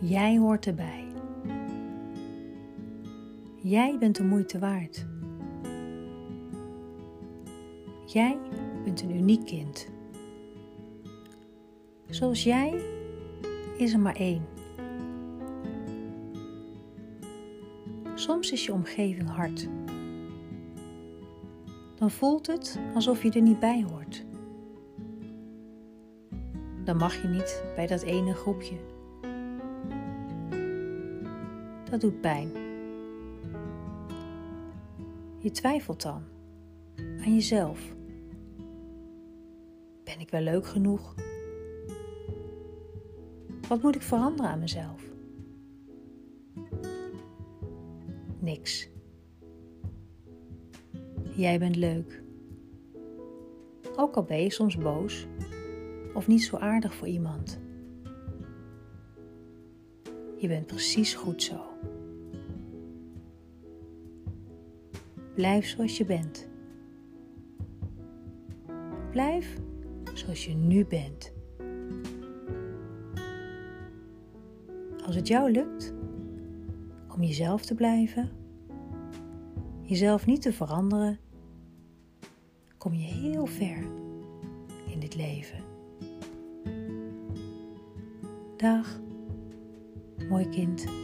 Jij hoort erbij. Jij bent de moeite waard. Jij bent een uniek kind. Zoals jij is er maar één. Soms is je omgeving hard. Dan voelt het alsof je er niet bij hoort. Dan mag je niet bij dat ene groepje. Dat doet pijn. Je twijfelt dan aan jezelf. Ben ik wel leuk genoeg? Wat moet ik veranderen aan mezelf? Niks. Jij bent leuk. Ook al ben je soms boos of niet zo aardig voor iemand. Je bent precies goed zo. Blijf zoals je bent. Blijf zoals je nu bent. Als het jou lukt om jezelf te blijven, jezelf niet te veranderen, kom je heel ver in dit leven. Dag, mooi kind.